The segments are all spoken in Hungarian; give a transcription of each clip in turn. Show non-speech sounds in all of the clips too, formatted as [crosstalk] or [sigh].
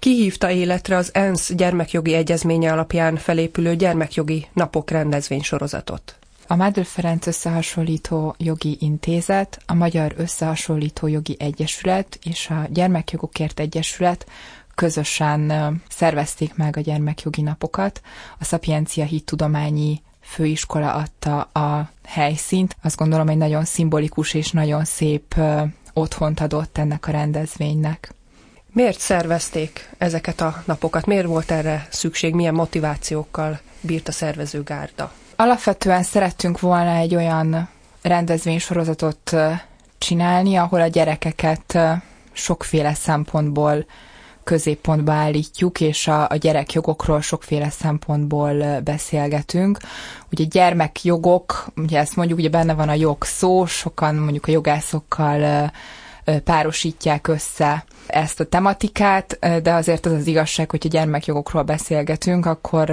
kihívta életre az ENSZ gyermekjogi egyezménye alapján felépülő gyermekjogi napok rendezvénysorozatot. A Mádr Ferenc Összehasonlító Jogi Intézet, a Magyar Összehasonlító Jogi Egyesület és a Gyermekjogokért Egyesület közösen szervezték meg a gyermekjogi napokat. A Szapiencia Hittudományi Főiskola adta a helyszínt. Azt gondolom, hogy nagyon szimbolikus és nagyon szép otthont adott ennek a rendezvénynek. Miért szervezték ezeket a napokat? Miért volt erre szükség? Milyen motivációkkal bírt a szervezőgárda? Alapvetően szerettünk volna egy olyan rendezvénysorozatot csinálni, ahol a gyerekeket sokféle szempontból középpontba állítjuk, és a, a gyerekjogokról sokféle szempontból beszélgetünk. Ugye gyermekjogok, ugye ezt mondjuk, ugye benne van a jog szó, sokan mondjuk a jogászokkal párosítják össze ezt a tematikát, de azért az az igazság, hogy a gyermekjogokról beszélgetünk, akkor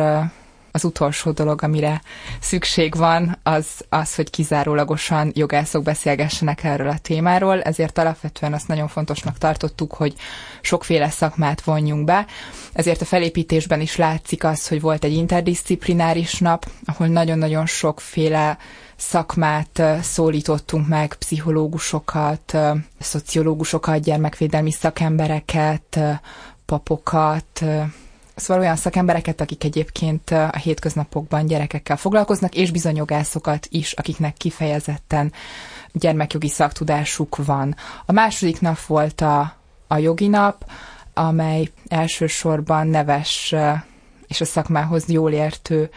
az utolsó dolog, amire szükség van, az az, hogy kizárólagosan jogászok beszélgessenek erről a témáról, ezért alapvetően azt nagyon fontosnak tartottuk, hogy sokféle szakmát vonjunk be. Ezért a felépítésben is látszik az, hogy volt egy interdisziplináris nap, ahol nagyon-nagyon sokféle szakmát szólítottunk meg, pszichológusokat, szociológusokat, gyermekvédelmi szakembereket, papokat, Szóval olyan szakembereket, akik egyébként a hétköznapokban gyerekekkel foglalkoznak, és bizony jogászokat is, akiknek kifejezetten gyermekjogi szaktudásuk van. A második nap volt a, a jogi nap, amely elsősorban neves és a szakmához jól értő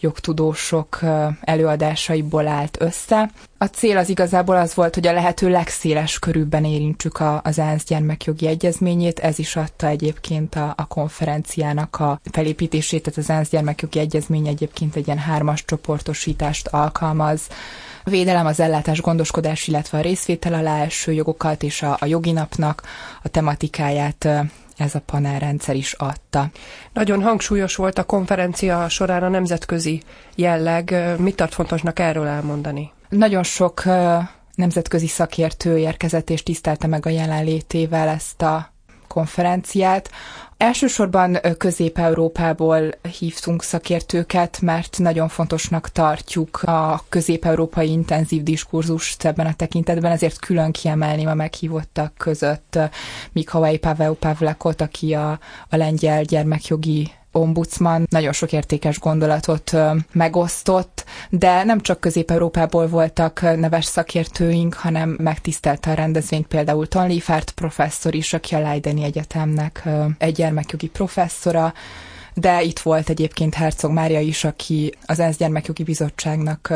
jogtudósok előadásaiból állt össze. A cél az igazából az volt, hogy a lehető legszéles körülben érintsük a, az ENSZ gyermekjogi egyezményét, ez is adta egyébként a, a konferenciának a felépítését, tehát az ENSZ gyermekjogi egyezmény egyébként egy ilyen hármas csoportosítást alkalmaz, védelem, az ellátás, gondoskodás, illetve a részvétel alá első jogokat és a, a jogi napnak a tematikáját ez a panelrendszer is adta. Nagyon hangsúlyos volt a konferencia során a nemzetközi jelleg. Mit tart fontosnak erről elmondani? Nagyon sok nemzetközi szakértő érkezett és tisztelte meg a jelenlétével ezt a konferenciát. Elsősorban Közép-Európából hívtunk szakértőket, mert nagyon fontosnak tartjuk a közép-európai intenzív diskurzust ebben a tekintetben, ezért külön kiemelném a meghívottak között Mikhail Pavel Pavlakot, aki a, a lengyel gyermekjogi ombudsman nagyon sok értékes gondolatot megosztott, de nem csak Közép-Európából voltak neves szakértőink, hanem megtisztelte a rendezvényt például Tanlifárt professzor is, aki a Leideni Egyetemnek egy gyermekjogi professzora, de itt volt egyébként Herzog Mária is, aki az ENSZ Gyermekjogi Bizottságnak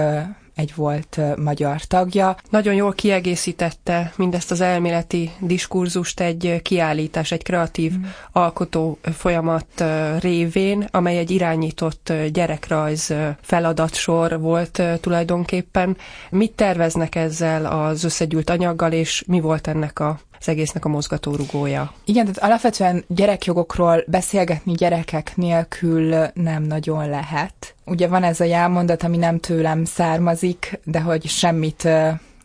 egy volt magyar tagja. Nagyon jól kiegészítette mindezt az elméleti diskurzust egy kiállítás, egy kreatív mm. alkotó folyamat révén, amely egy irányított gyerekrajz feladatsor volt tulajdonképpen. Mit terveznek ezzel az összegyűlt anyaggal, és mi volt ennek a az egésznek a mozgatórugója. Igen, tehát alapvetően gyerekjogokról beszélgetni gyerekek nélkül nem nagyon lehet. Ugye van ez a jelmondat, ami nem tőlem származik, de hogy semmit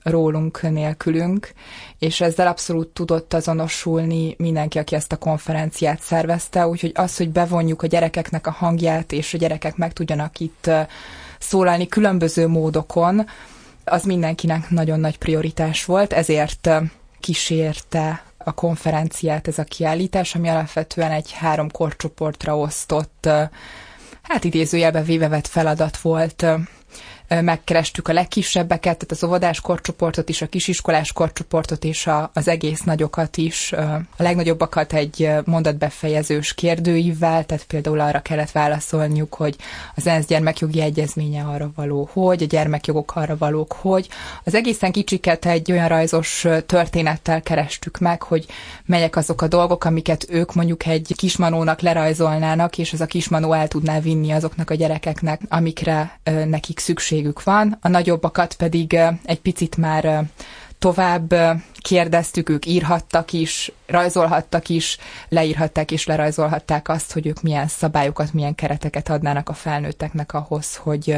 rólunk nélkülünk, és ezzel abszolút tudott azonosulni mindenki, aki ezt a konferenciát szervezte, úgyhogy az, hogy bevonjuk a gyerekeknek a hangját, és a gyerekek meg tudjanak itt szólalni különböző módokon, az mindenkinek nagyon nagy prioritás volt, ezért kísérte a konferenciát ez a kiállítás, ami alapvetően egy három korcsoportra osztott, hát idézőjelbe véve vett feladat volt megkerestük a legkisebbeket, tehát az óvodás korcsoportot is, a kisiskolás korcsoportot és a, az egész nagyokat is, a legnagyobbakat egy mondatbefejezős kérdőívvel, tehát például arra kellett válaszolniuk, hogy az ENSZ gyermekjogi egyezménye arra való, hogy, a gyermekjogok arra valók, hogy. Az egészen kicsiket egy olyan rajzos történettel kerestük meg, hogy melyek azok a dolgok, amiket ők mondjuk egy kismanónak lerajzolnának, és az a kismanó el tudná vinni azoknak a gyerekeknek, amikre nekik szükség szükségük van, a nagyobbakat pedig egy picit már tovább kérdeztük, ők írhattak is, rajzolhattak is, leírhatták és lerajzolhatták azt, hogy ők milyen szabályokat, milyen kereteket adnának a felnőtteknek ahhoz, hogy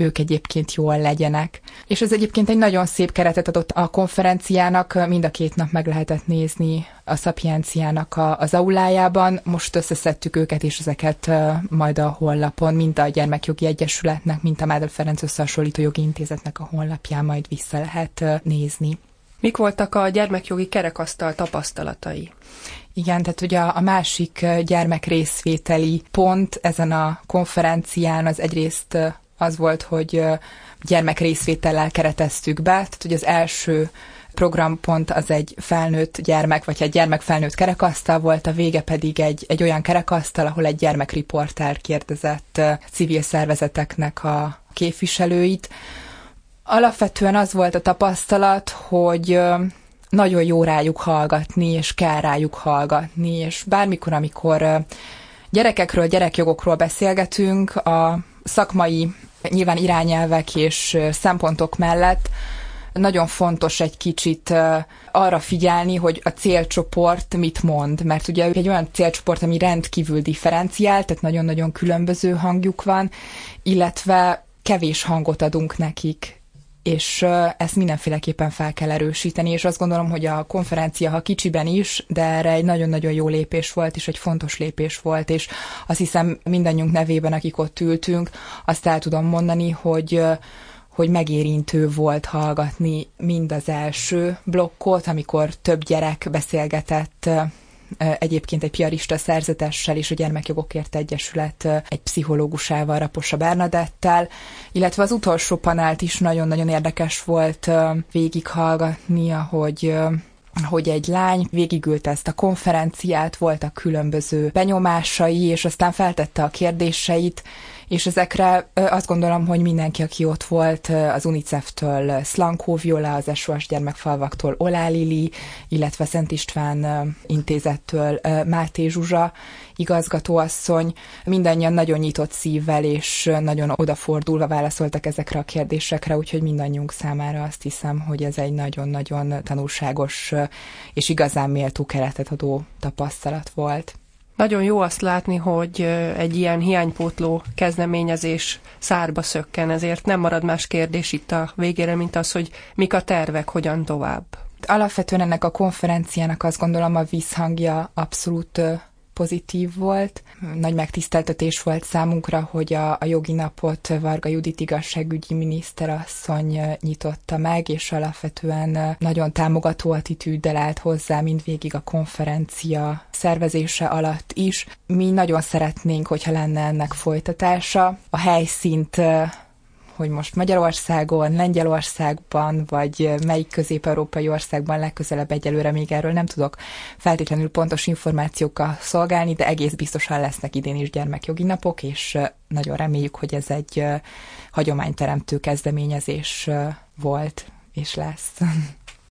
ők egyébként jól legyenek. És ez egyébként egy nagyon szép keretet adott a konferenciának, mind a két nap meg lehetett nézni a Szapienciának a, az aulájában. Most összeszedtük őket, és ezeket majd a honlapon, mind a Gyermekjogi Egyesületnek, mint a Mádel Ferenc Összehasonlító Jogi Intézetnek a honlapján majd vissza lehet nézni. Mik voltak a gyermekjogi kerekasztal tapasztalatai? Igen, tehát ugye a másik gyermek részvételi pont ezen a konferencián az egyrészt az volt, hogy gyermek részvétellel kereteztük be, tehát ugye az első programpont az egy felnőtt gyermek, vagy egy gyermek felnőtt kerekasztal volt, a vége pedig egy, egy olyan kerekasztal, ahol egy gyermekriporter kérdezett civil szervezeteknek a képviselőit, Alapvetően az volt a tapasztalat, hogy nagyon jó rájuk hallgatni, és kell rájuk hallgatni, és bármikor, amikor gyerekekről, gyerekjogokról beszélgetünk, a szakmai nyilván irányelvek és szempontok mellett nagyon fontos egy kicsit arra figyelni, hogy a célcsoport mit mond, mert ugye egy olyan célcsoport, ami rendkívül differenciált, tehát nagyon-nagyon különböző hangjuk van, illetve kevés hangot adunk nekik és ezt mindenféleképpen fel kell erősíteni, és azt gondolom, hogy a konferencia, ha kicsiben is, de erre egy nagyon-nagyon jó lépés volt, és egy fontos lépés volt, és azt hiszem mindannyiunk nevében, akik ott ültünk, azt el tudom mondani, hogy hogy megérintő volt hallgatni mind az első blokkot, amikor több gyerek beszélgetett egyébként egy piarista szerzetessel és a Gyermekjogokért Egyesület egy pszichológusával, Raposa Bernadettel, illetve az utolsó panelt is nagyon-nagyon érdekes volt végighallgatni, ahogy hogy egy lány végigült ezt a konferenciát, voltak különböző benyomásai, és aztán feltette a kérdéseit, és ezekre azt gondolom, hogy mindenki, aki ott volt, az UNICEF-től Slankó Viola, az SOS gyermekfalvaktól Olá Lili, illetve Szent István intézettől Máté Zsuzsa, igazgatóasszony, mindannyian nagyon nyitott szívvel és nagyon odafordulva válaszoltak ezekre a kérdésekre, úgyhogy mindannyiunk számára azt hiszem, hogy ez egy nagyon-nagyon tanulságos és igazán méltó keretet adó tapasztalat volt. Nagyon jó azt látni, hogy egy ilyen hiánypótló kezdeményezés szárba szökken, ezért nem marad más kérdés itt a végére, mint az, hogy mik a tervek, hogyan tovább. Alapvetően ennek a konferenciának azt gondolom a vízhangja abszolút pozitív volt. Nagy megtiszteltetés volt számunkra, hogy a, a jogi napot Varga Judit igazságügyi miniszterasszony nyitotta meg, és alapvetően nagyon támogató attitűddel állt hozzá mindvégig a konferencia szervezése alatt is. Mi nagyon szeretnénk, hogyha lenne ennek folytatása. A helyszínt hogy most Magyarországon, Lengyelországban, vagy melyik közép-európai országban legközelebb egyelőre még erről nem tudok feltétlenül pontos információkkal szolgálni, de egész biztosan lesznek idén is gyermekjogi napok, és nagyon reméljük, hogy ez egy hagyományteremtő kezdeményezés volt és lesz. [laughs]